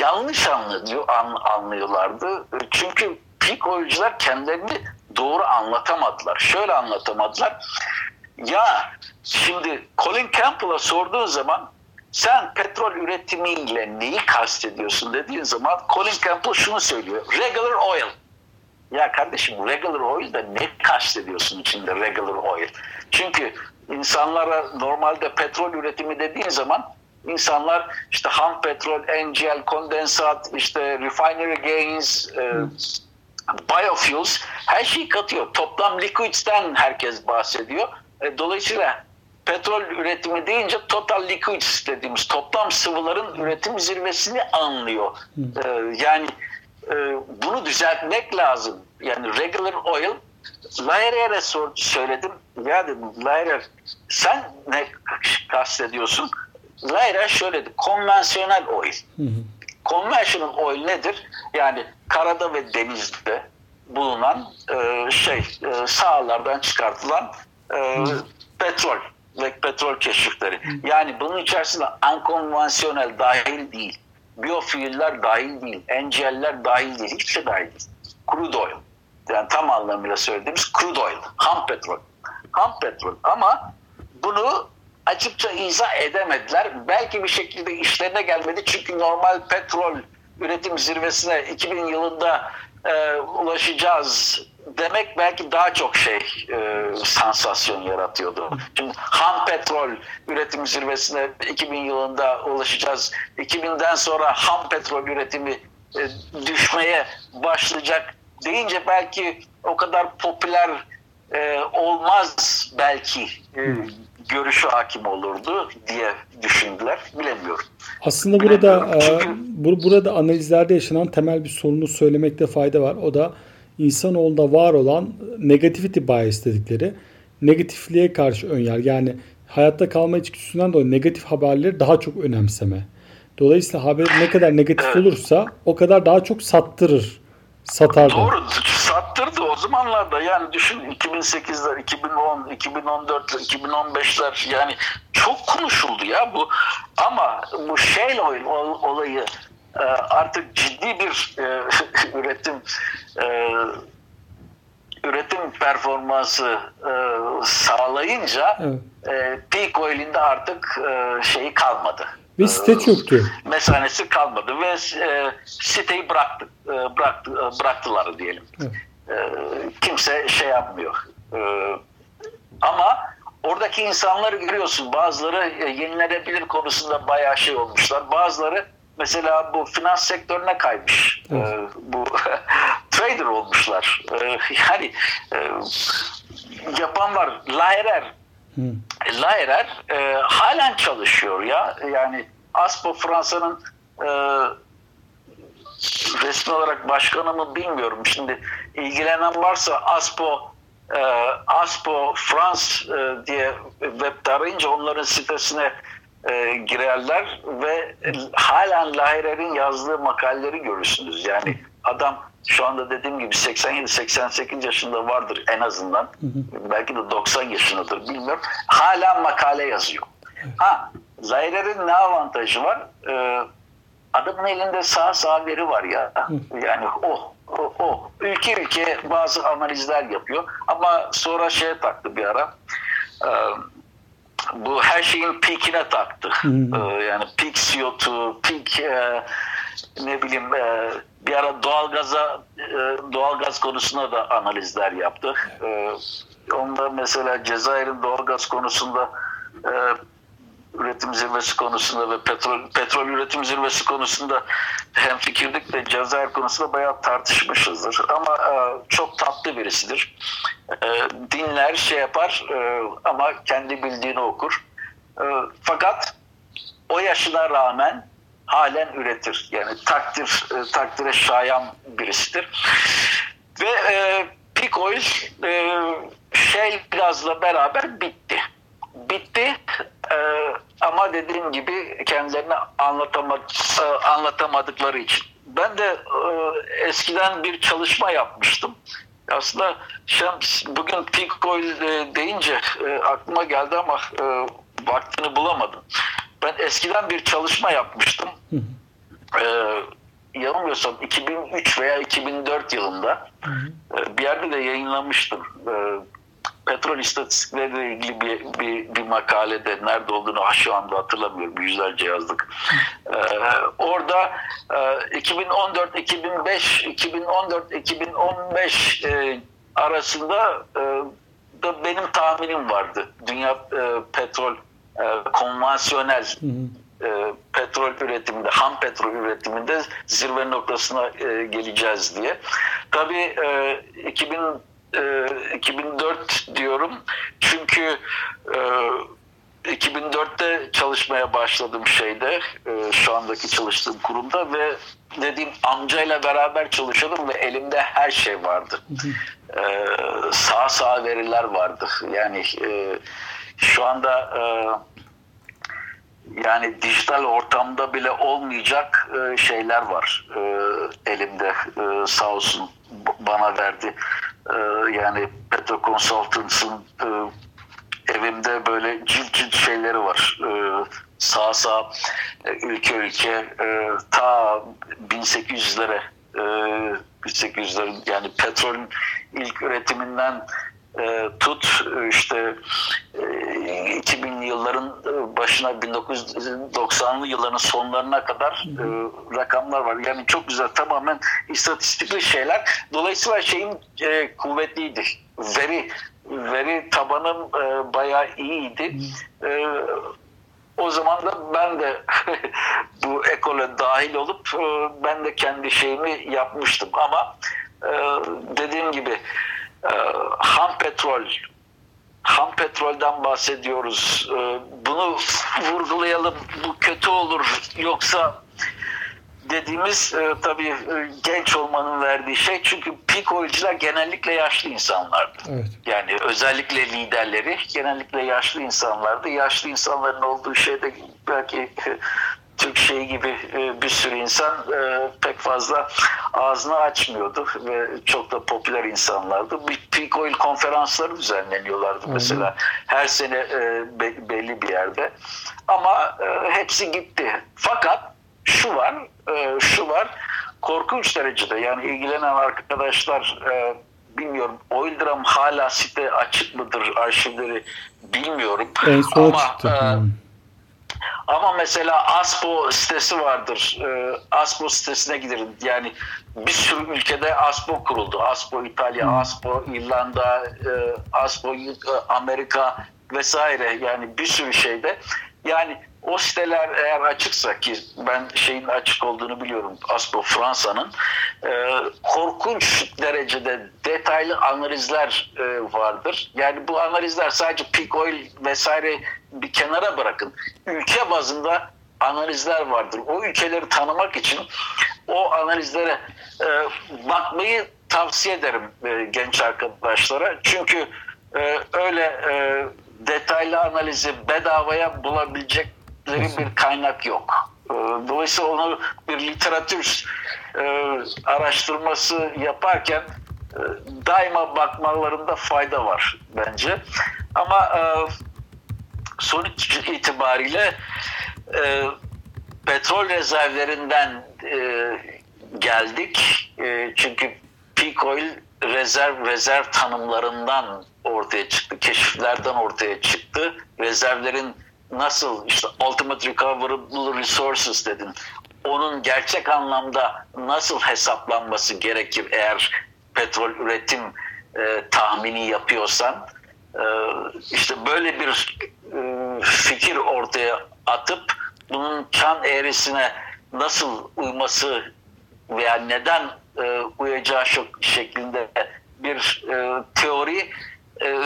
yanlış anlıyor, an, anlıyorlardı. Çünkü peak oyuncular kendilerini doğru anlatamadılar. Şöyle anlatamadılar. Ya şimdi Colin Campbell'a sorduğun zaman sen petrol üretimiyle neyi kastediyorsun dediğin zaman Colin Campbell şunu söylüyor. Regular oil. Ya kardeşim regular oil de ne kastediyorsun içinde regular oil? Çünkü insanlara normalde petrol üretimi dediğin zaman insanlar işte ham petrol, NGL, kondensat, işte refinery gains, e, biofuels her şeyi katıyor. Toplam liquids'ten herkes bahsediyor. E, dolayısıyla petrol üretimi deyince total liquids dediğimiz toplam sıvıların üretim zirvesini anlıyor. Ee, yani e, bunu düzeltmek lazım. Yani regular oil Lairer'e söyledim. Ya dedim Lairer sen ne kastediyorsun? Lairer şöyle dedi. Konvansiyonel oil. Conventional oil nedir? Yani karada ve denizde bulunan e, şey e, sahalardan çıkartılan e, petrol ve petrol keşifleri. Yani bunun içerisinde unkonvansiyonel dahil değil. Biyofueller dahil değil. NGL'ler dahil değil. Hiçbir şey dahil değil. Crude oil. Yani tam anlamıyla söylediğimiz crude oil. Ham petrol. Ham petrol. Ama bunu açıkça izah edemediler. Belki bir şekilde işlerine gelmedi. Çünkü normal petrol üretim zirvesine 2000 yılında e, ulaşacağız demek belki daha çok şey e, sansasyon yaratıyordu. Şimdi ham petrol üretim zirvesine 2000 yılında ulaşacağız. 2000'den sonra ham petrol üretimi e, düşmeye başlayacak deyince belki o kadar popüler e, olmaz belki e, görüşü hakim olurdu diye düşündüler. Bilemiyorum. Aslında burada Çünkü... e, burada analizlerde yaşanan temel bir sorunu söylemekte fayda var. O da insanoğlunda var olan negativity bias dedikleri negatifliğe karşı önyargı. Yani hayatta kalma içgüdüsünden dolayı negatif haberleri daha çok önemseme. Dolayısıyla haber ne kadar negatif olursa o kadar daha çok sattırır. Satardı. Doğru sattırdı o zamanlarda yani düşün 2008'ler, 2010, 2014, 2015'ler yani çok konuşuldu ya bu ama bu shale oil olayı e, artık ciddi bir e, üretim e, üretim performansı sağlayınca evet. peak oil'inde artık şeyi kalmadı. Ve site çöktü. Mesanesi kalmadı ve siteyi bıraktı, bıraktı bıraktılar diyelim. Evet. Kimse şey yapmıyor. ama oradaki insanları görüyorsun. Bazıları yenilenebilir konusunda bayağı şey olmuşlar. Bazıları mesela bu finans sektörüne kaymış. Evet. Ee, bu trader olmuşlar. Ee, yani e, yapan var. Laerer. Laerer e, halen çalışıyor ya. Yani ASPO Fransa'nın e, resmi olarak başkanı mı bilmiyorum. Şimdi ilgilenen varsa ASPO e, ASPO France e, diye webde arayınca onların sitesine e, girerler ve halen Lahirer'in yazdığı makaleleri görürsünüz. Yani adam şu anda dediğim gibi 87-88 yaşında vardır en azından. Hı hı. Belki de 90 yaşındadır bilmiyorum. Hala makale yazıyor. Ha, Lahirer'in ne avantajı var? Ee, adamın elinde sağ sağ veri var ya. Hı. Yani o, o, o. Ülke ülke bazı analizler yapıyor. Ama sonra şeye taktı bir ara. Ee, bu her şeyin peakine taktı. Hmm. Ee, yani peak CO2, peak e, ne bileyim e, bir ara doğalgaza e, doğalgaz konusunda da analizler yaptı. E, onda mesela Cezayir'in doğalgaz konusunda e, üretim zirvesi konusunda ve petrol petrol üretim zirvesi konusunda hem fikirdik de Cezayir konusunda bayağı tartışmışızdır. Ama e, çok tatlı birisidir. E, dinler, şey yapar e, ama kendi bildiğini okur. E, fakat o yaşına rağmen halen üretir. Yani takdir e, takdire şayan birisidir. Ve e, Peak Oil e, Shell gazla beraber bitti. Bitti e, ama dediğim gibi kendilerini anlatamadı, e, anlatamadıkları için. Ben de e, eskiden bir çalışma yapmıştım. Aslında Şems bugün oil e, deyince e, aklıma geldi ama e, vaktini bulamadım. Ben eskiden bir çalışma yapmıştım. E, yanılmıyorsam 2003 veya 2004 yılında e, bir yerde de yayınlamıştım. Petrol istatistikleriyle ilgili bir, bir, bir makalede nerede olduğunu şu anda hatırlamıyorum. Yüzlerce yazdık. Ee, orada e, 2014, 2005, 2014, 2015 e, arasında e, da benim tahminim vardı. Dünya e, petrol e, konvansiyonel e, petrol üretiminde, ham petrol üretiminde zirve noktasına e, geleceğiz diye. Tabii e, 2000 2004 e, diyorum. Çünkü e, 2004'te çalışmaya başladım şeyde e, şu andaki çalıştığım kurumda ve dediğim amcayla beraber çalışıyordum ve elimde her şey vardı. Ee, sağ sağ veriler vardı. Yani e, şu anda e, yani dijital ortamda bile olmayacak e, şeyler var e, elimde e, sağ olsun bana verdi. E, yani Petro Consultants'ın e, evimde böyle cilt cilt şeyleri var. E, sağ sağ ülke ülke e, ta 1800'lere e, 1800'lerin yani petrolün ilk üretiminden e, tut işte e, 2000'li yılların e, başına 1990'lı yılların sonlarına kadar e, rakamlar var. Yani çok güzel tamamen istatistikli şeyler. Dolayısıyla şeyim e, kuvvetliydi. Veri veri tabanım e, bayağı iyiydi. E, o zaman da ben de bu ekole dahil olup e, ben de kendi şeyimi yapmıştım ama e, dediğim gibi ham petrol ham petrolden bahsediyoruz. Bunu vurgulayalım. Bu kötü olur. Yoksa dediğimiz e, tabii e, genç olmanın verdiği şey çünkü peak oyuncular genellikle yaşlı insanlardı. Evet. Yani özellikle liderleri genellikle yaşlı insanlardı. Yaşlı insanların olduğu şeyde belki e, Türk şey gibi e, bir sürü insan e, pek fazla ağzını açmıyordu ve çok da popüler insanlardı. Bir peak oil konferansları düzenleniyorlardı mesela her sene e, belli bir yerde. Ama hepsi gitti. Fakat şu var, şu var. Korkunç derecede yani ilgilenen arkadaşlar bilmiyorum Oildram hala site açık mıdır arşivleri bilmiyorum. En son ama, çıktı. E, ama mesela ASPO sitesi vardır. E, ASPO sitesine giderim. Yani bir sürü ülkede ASPO kuruldu. ASPO İtalya, hmm. ASPO İrlanda, e, ASPO Amerika vesaire. Yani bir sürü şeyde. Yani o siteler eğer açıksa ki ben şeyin açık olduğunu biliyorum ASPO Fransa'nın e, korkunç derecede detaylı analizler e, vardır. Yani bu analizler sadece peak oil vesaire bir kenara bırakın. Ülke bazında analizler vardır. O ülkeleri tanımak için o analizlere e, bakmayı tavsiye ederim e, genç arkadaşlara. Çünkü e, öyle e, detaylı analizi bedavaya bulabilecek bir kaynak yok. Ee, dolayısıyla onu bir literatür e, araştırması yaparken e, daima bakmalarında fayda var bence. Ama e, sonuç itibariyle petrol rezervlerinden geldik. Çünkü peak oil rezerv rezerv tanımlarından ortaya çıktı, keşiflerden ortaya çıktı. Rezervlerin nasıl işte ultimate recoverable resources dedin. Onun gerçek anlamda nasıl hesaplanması gerekir eğer petrol üretim e, tahmini yapıyorsan e, işte böyle bir e, fikir ortaya atıp bunun kan eğrisine nasıl uyması veya neden e, uyacağı şeklinde bir e, teori e,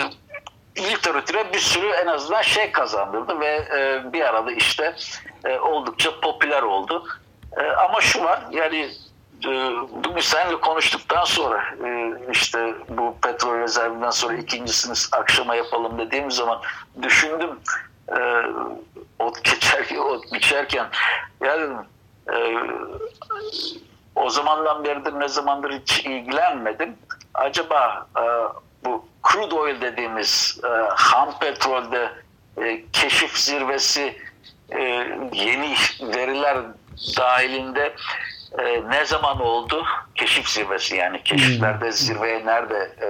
literatüre bir sürü en azından şey kazandırdı ve e, bir arada işte e, oldukça popüler oldu. E, ama şu var yani e, bugün seninle konuştuktan sonra e, işte bu petrol rezervinden sonra ikincisini akşama yapalım dediğim zaman düşündüm e, ot geçerken, ot biçerken ya dedim e, o zamandan beridir ne zamandır hiç ilgilenmedim. Acaba crude oil dediğimiz e, ham petrolde e, keşif zirvesi e, yeni veriler dahilinde e, ne zaman oldu? Keşif zirvesi yani keşiflerde hmm. zirveye nerede e,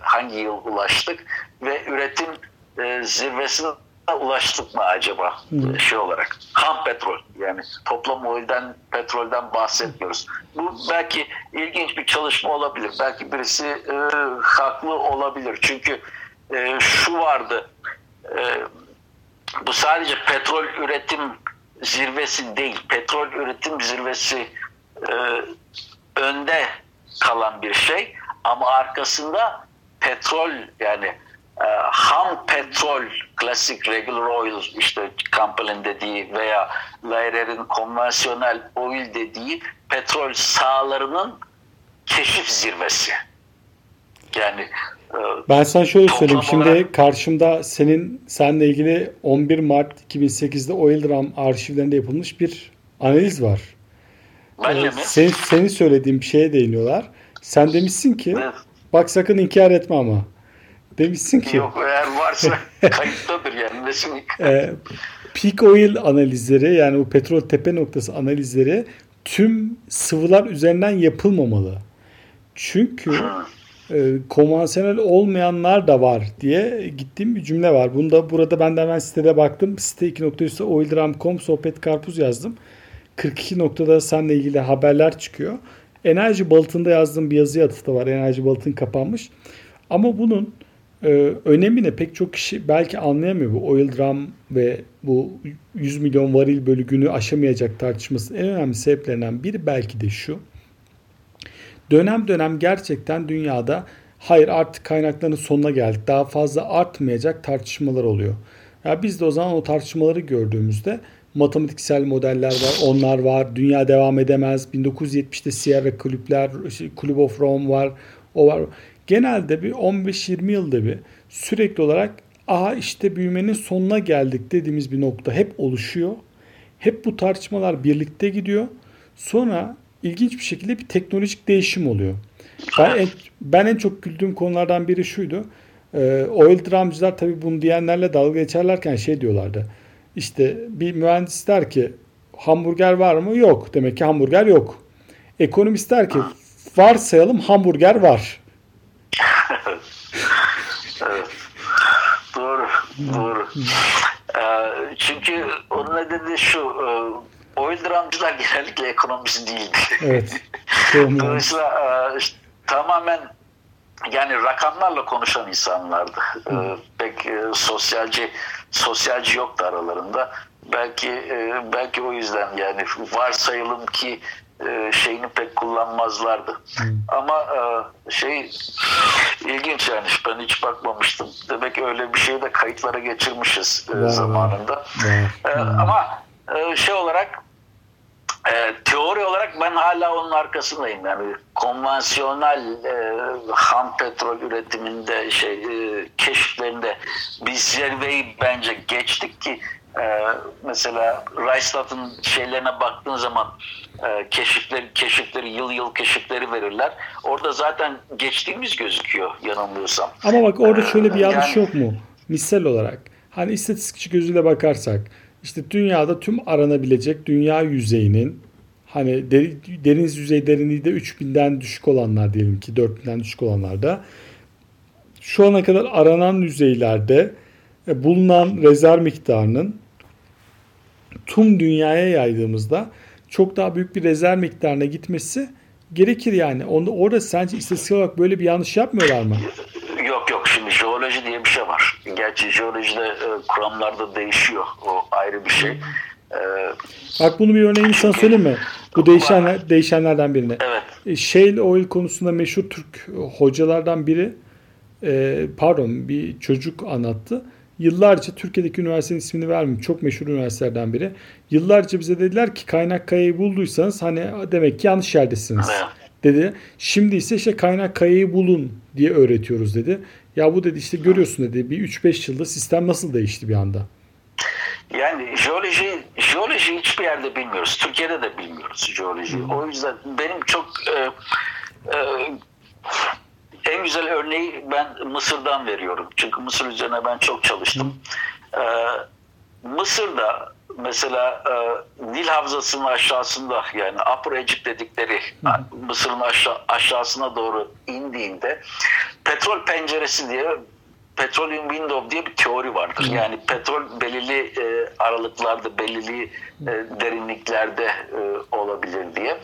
hangi yıl ulaştık ve üretim e, zirvesine ulaştık mı acaba hmm. şey olarak ham petrol yani toplam oilden petrolden bahsetmiyoruz. Bu belki ilginç bir çalışma olabilir. Belki birisi e, haklı olabilir. Çünkü e, şu vardı e, bu sadece petrol üretim zirvesi değil. Petrol üretim zirvesi e, önde kalan bir şey ama arkasında petrol yani ham petrol, klasik regular oil işte Campbell'in dediği veya Lairer'in konvansiyonel oil dediği petrol sahalarının keşif zirvesi. Yani e, Ben sana şöyle söyleyeyim. Şimdi olarak- karşımda senin seninle ilgili 11 Mart 2008'de Oil Drum arşivlerinde yapılmış bir analiz var. benle Ee? Senin, senin söylediğin bir şeye değiniyorlar. Sen demişsin ki Evet. bak sakın inkar etme ama. Demişsin ki Yok eğer varsa kayıttadır yani. Nesin? e, peak oil analizleri yani bu petrol tepe noktası analizleri tüm sıvılar üzerinden yapılmamalı. Çünkü e, konvansiyonel olmayanlar da var diye gittiğim bir cümle var. Bunda burada ben de hemen sitede baktım. Site 2.3'te oildram.com sohbet karpuz yazdım. 42 noktada seninle ilgili haberler çıkıyor. Enerji Balıtı'nda yazdığım bir yazıya atıfta var. Enerji Balıtı'nın kapanmış. Ama bunun e, önemini pek çok kişi belki anlayamıyor. Bu oil drum ve bu 100 milyon varil bölü günü aşamayacak tartışmasının en önemli sebeplerinden biri belki de şu. Dönem dönem gerçekten dünyada hayır artık kaynakların sonuna geldik. Daha fazla artmayacak tartışmalar oluyor. Ya biz de o zaman o tartışmaları gördüğümüzde matematiksel modeller var, onlar var. Dünya devam edemez. 1970'te Sierra kulüpler, Club of Rome var, o var. Genelde bir 15-20 yılda bir sürekli olarak aha işte büyümenin sonuna geldik dediğimiz bir nokta hep oluşuyor. Hep bu tartışmalar birlikte gidiyor. Sonra ilginç bir şekilde bir teknolojik değişim oluyor. Ben en, ben en çok güldüğüm konulardan biri şuydu. Ee, oil drumcılar tabii bunu diyenlerle dalga geçerlerken şey diyorlardı. İşte bir mühendis der ki hamburger var mı? Yok. Demek ki hamburger yok. Ekonomist der ki varsayalım hamburger var. Evet. Doğru, doğru. Ee, çünkü onun nedeni şu, e, oil dramcılar genellikle ekonomist değildi. Evet. Dolayısıyla e, işte tamamen yani rakamlarla konuşan insanlardı. E, pek e, sosyalci sosyalci yoktu aralarında. Belki e, belki o yüzden yani varsayalım ki e, şeyini pek kullanmazlardı. Ama e, şey ilginç yani ben hiç bakmamıştım. Demek öyle bir şeyi de kayıtlara geçirmişiz e, zamanında. E, ama e, şey olarak e, teori olarak ben hala onun arkasındayım. Yani konvansiyonel e, ham petrol üretiminde şey e, keşiflerinde biz zirveyi bence geçtik ki e, mesela Reistat'ın şeylerine baktığın zaman e, keşifleri, keşifleri yıl yıl keşifleri verirler. Orada zaten geçtiğimiz gözüküyor yanılmıyorsam. Ama bak orada şöyle bir Ee, yanlış yani- yok mu? Misal olarak hani istatistikçi gözüyle bakarsak işte dünyada tüm aranabilecek dünya yüzeyinin hani deniz yüzey derinliği de 3000'den düşük olanlar diyelim ki 4000'den düşük olanlar da şu ana kadar aranan yüzeylerde e, bulunan rezerv miktarının tüm dünyaya yaydığımızda çok daha büyük bir rezerv miktarına gitmesi gerekir yani. Onda orada sence istatistik olarak böyle bir yanlış yapmıyorlar mı? Yok yok şimdi jeoloji diye bir şey var. Gerçi jeolojide e, kuramlarda değişiyor. O ayrı bir şey. E, Bak bunu bir örneğini sana söyleyeyim mi? Bu değişenler, değişenlerden birine. evet. E, Shale oil konusunda meşhur Türk hocalardan biri e, pardon bir çocuk anlattı. Yıllarca Türkiye'deki üniversitenin ismini vermeyeyim. Çok meşhur üniversitelerden biri. Yıllarca bize dediler ki kaynak kayayı bulduysanız hani demek ki yanlış yerdesiniz dedi. Şimdi ise işte kaynak kayayı bulun diye öğretiyoruz dedi. Ya bu dedi işte görüyorsun dedi bir 3-5 yılda sistem nasıl değişti bir anda. Yani jeoloji jeoloji hiçbir yerde bilmiyoruz. Türkiye'de de bilmiyoruz jeoloji. O yüzden benim çok e, e, en güzel örneği ben Mısır'dan veriyorum. Çünkü Mısır üzerine ben çok çalıştım. E, Mısır'da mesela e, Nil Havzası'nın aşağısında yani Upper Egypt dedikleri Mısır'ın aşağı, aşağısına doğru indiğinde petrol penceresi diye petroleum window diye bir teori vardır. Yani petrol belirli e, aralıklarda, belirli e, derinliklerde e, olabilir diye.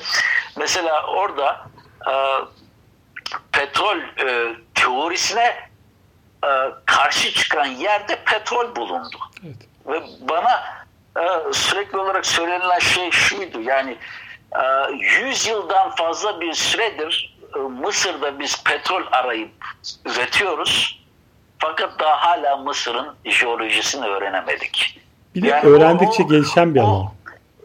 Mesela orada e, petrol e, teorisine e, karşı çıkan yerde petrol bulundu. Evet. Ve bana e, sürekli olarak söylenilen şey şuydu. Yani e, 100 yıldan fazla bir süredir e, Mısır'da biz petrol arayıp üretiyoruz. Fakat daha hala Mısır'ın jeolojisini öğrenemedik. Bir de Yani öğrendikçe o- gelişen bir alan.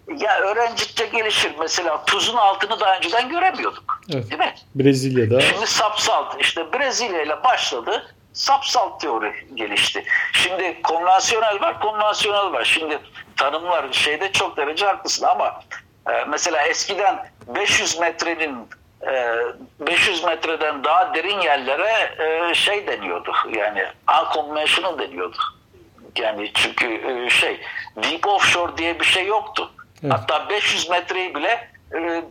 Ya öğrendikçe gelişir. Mesela tuzun altını daha önceden göremiyorduk. Evet. Değil mi? Brezilya'da Şimdi sapsalt işte Brezilya ile başladı. Sapsalt teori gelişti. Şimdi konvansiyonel var, konvansiyonel var. Şimdi tanımlar şeyde çok derece haklısın ama e, mesela eskiden 500 metrenin e, 500 metreden daha derin yerlere e, şey deniyordu. Yani unconventional deniyordu. Yani çünkü e, şey deep offshore diye bir şey yoktu. Evet. Hatta 500 metreyi bile e,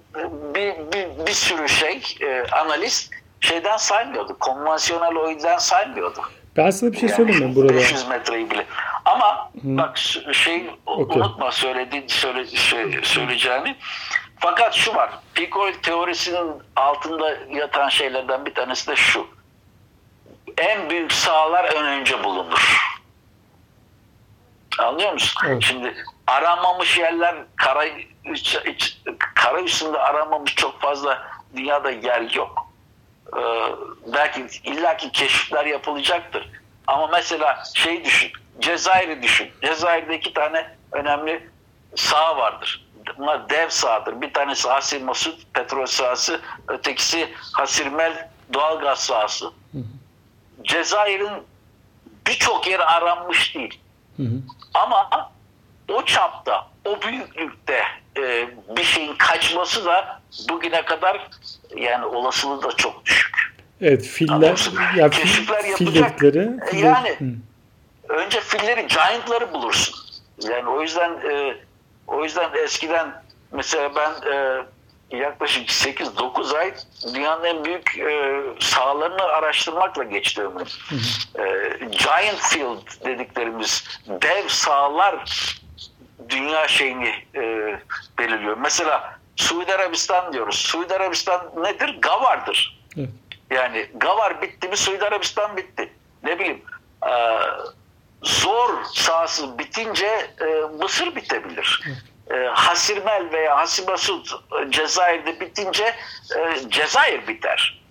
bir, bir, bir sürü şey e, analist şeyden saymıyordu. Konvansiyonel o yüzden saymıyordu. ben sana bir şey Yani söyleyeyim mi burada? 500 metreyi bile. Ama bak şu- şey Okey. unutma söylediğin söyle, şey, söyleyeceğini. Fakat şu var. Peak oil teorisinin altında yatan şeylerden bir tanesi de şu. En büyük sahalar ön önce bulunur. Anlıyor musun? Evet. Şimdi aranmamış yerler kara, kara üstünde aranmamış çok fazla dünyada yer yok. Ee, belki illaki keşifler yapılacaktır. Ama mesela şey düşün. Cezayir'i düşün. Cezayir'de iki tane önemli saha vardır. Bunlar dev sahadır. Bir tanesi Hasir Masut petrol sahası, ötekisi Hasirmel doğalgaz sahası. Cezayir'in birçok yeri aranmış değil. Hı hı. Ama o çapta, o büyüklükte e, bir şeyin kaçması da bugüne kadar yani olasılığı da çok düşük. Evet filler ya Keşifler yapacak. dedikleri E, fil- yani Hı. önce filleri, giantları bulursun. Yani o yüzden e, o yüzden eskiden mesela ben e, yaklaşık 8-9 ay dünyanın en büyük e, sahalarını araştırmakla geçti ömrüm. E, giant field dediklerimiz dev sahalar dünya şeyini e, belirliyor. Mesela Suudi Arabistan diyoruz. Suudi Arabistan nedir? Gavar'dır. Evet. Yani Gavar bitti mi Suudi Arabistan bitti. Ne bileyim e, zor sahası bitince e, Mısır bitebilir. E, Hasirmel veya Hasibasut e, Cezayir'de bitince e, Cezayir biter.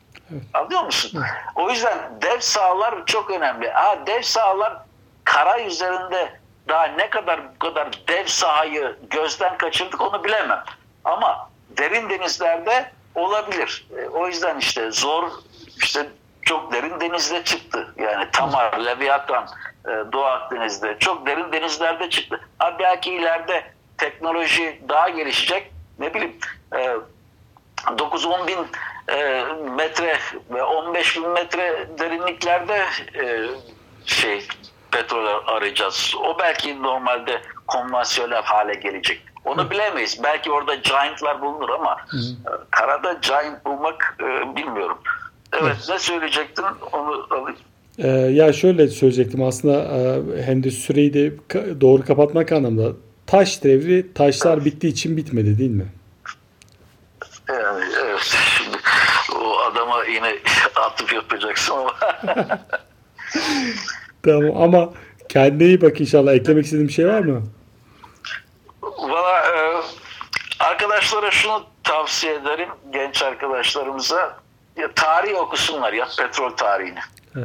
Anlıyor musun? O yüzden dev sahalar çok önemli. Ha, dev sahalar kara üzerinde daha ne kadar bu kadar dev sahayı gözden kaçırdık onu bilemem. Ama derin denizlerde olabilir. E, o yüzden işte zor işte çok derin denizde çıktı. Yani Tamar, Leviathan, e, Doğu Akdeniz'de çok derin denizlerde çıktı. Ha, belki ileride teknoloji daha gelişecek. Ne bileyim e, 9-10 bin e, metre ve 15 bin metre derinliklerde şey petrol arayacağız. O belki normalde konvansiyonel hale gelecek. Onu bilemeyiz. Belki orada giantlar bulunur ama e, karada giant bulmak e, bilmiyorum. Evet ne söyleyecektin onu alayım. Ee, ya şöyle söyleyecektim aslında e, hem de süreyi de doğru kapatmak anlamında. Taş devri taşlar bittiği için bitmedi değil mi? Yani evet şimdi o adama yine atıp yapacaksın ama Tamam ama kendine iyi bak inşallah. Eklemek istediğim bir şey var mı? Valla e, arkadaşlara şunu tavsiye ederim genç arkadaşlarımıza ya, tarih okusunlar ya petrol tarihini. Heh.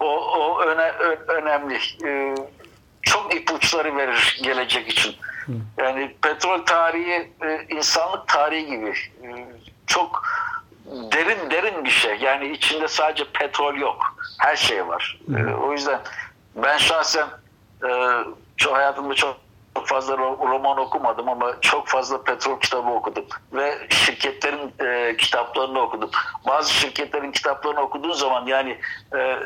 O, o öne, ö- önemli. E, çok ipuçları verir gelecek için. Yani petrol tarihi e, insanlık tarihi gibi. E, çok derin derin bir şey. Yani içinde sadece petrol yok. Her şey var. E, o yüzden ben şahsen e, şu hayatımda çok çok fazla ro- roman okumadım ama çok fazla petrol kitabı okudum ve şirketlerin e, kitaplarını okudum. Bazı şirketlerin kitaplarını okuduğun zaman yani e,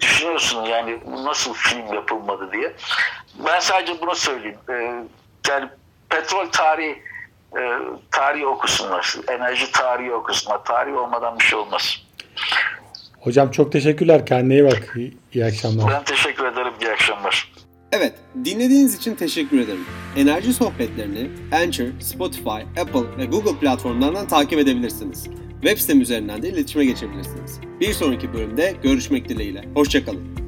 düşünüyorsun yani nasıl film yapılmadı diye. Ben sadece bunu söyleyeyim. E, yani petrol tarihi e, tarihi okusunlar. Enerji tarihi okusunlar. Tarih olmadan bir şey olmaz. Hocam çok teşekkürler. Kendine iyi bak. İyi, iyi akşamlar. Ben teşekkür ederim. İyi akşamlar. Evet, dinlediğiniz için teşekkür ederim. Enerji sohbetlerini Anchor, Spotify, Apple ve Google platformlarından takip edebilirsiniz. Web sitem üzerinden de iletişime geçebilirsiniz. Bir sonraki bölümde görüşmek dileğiyle. Hoşçakalın.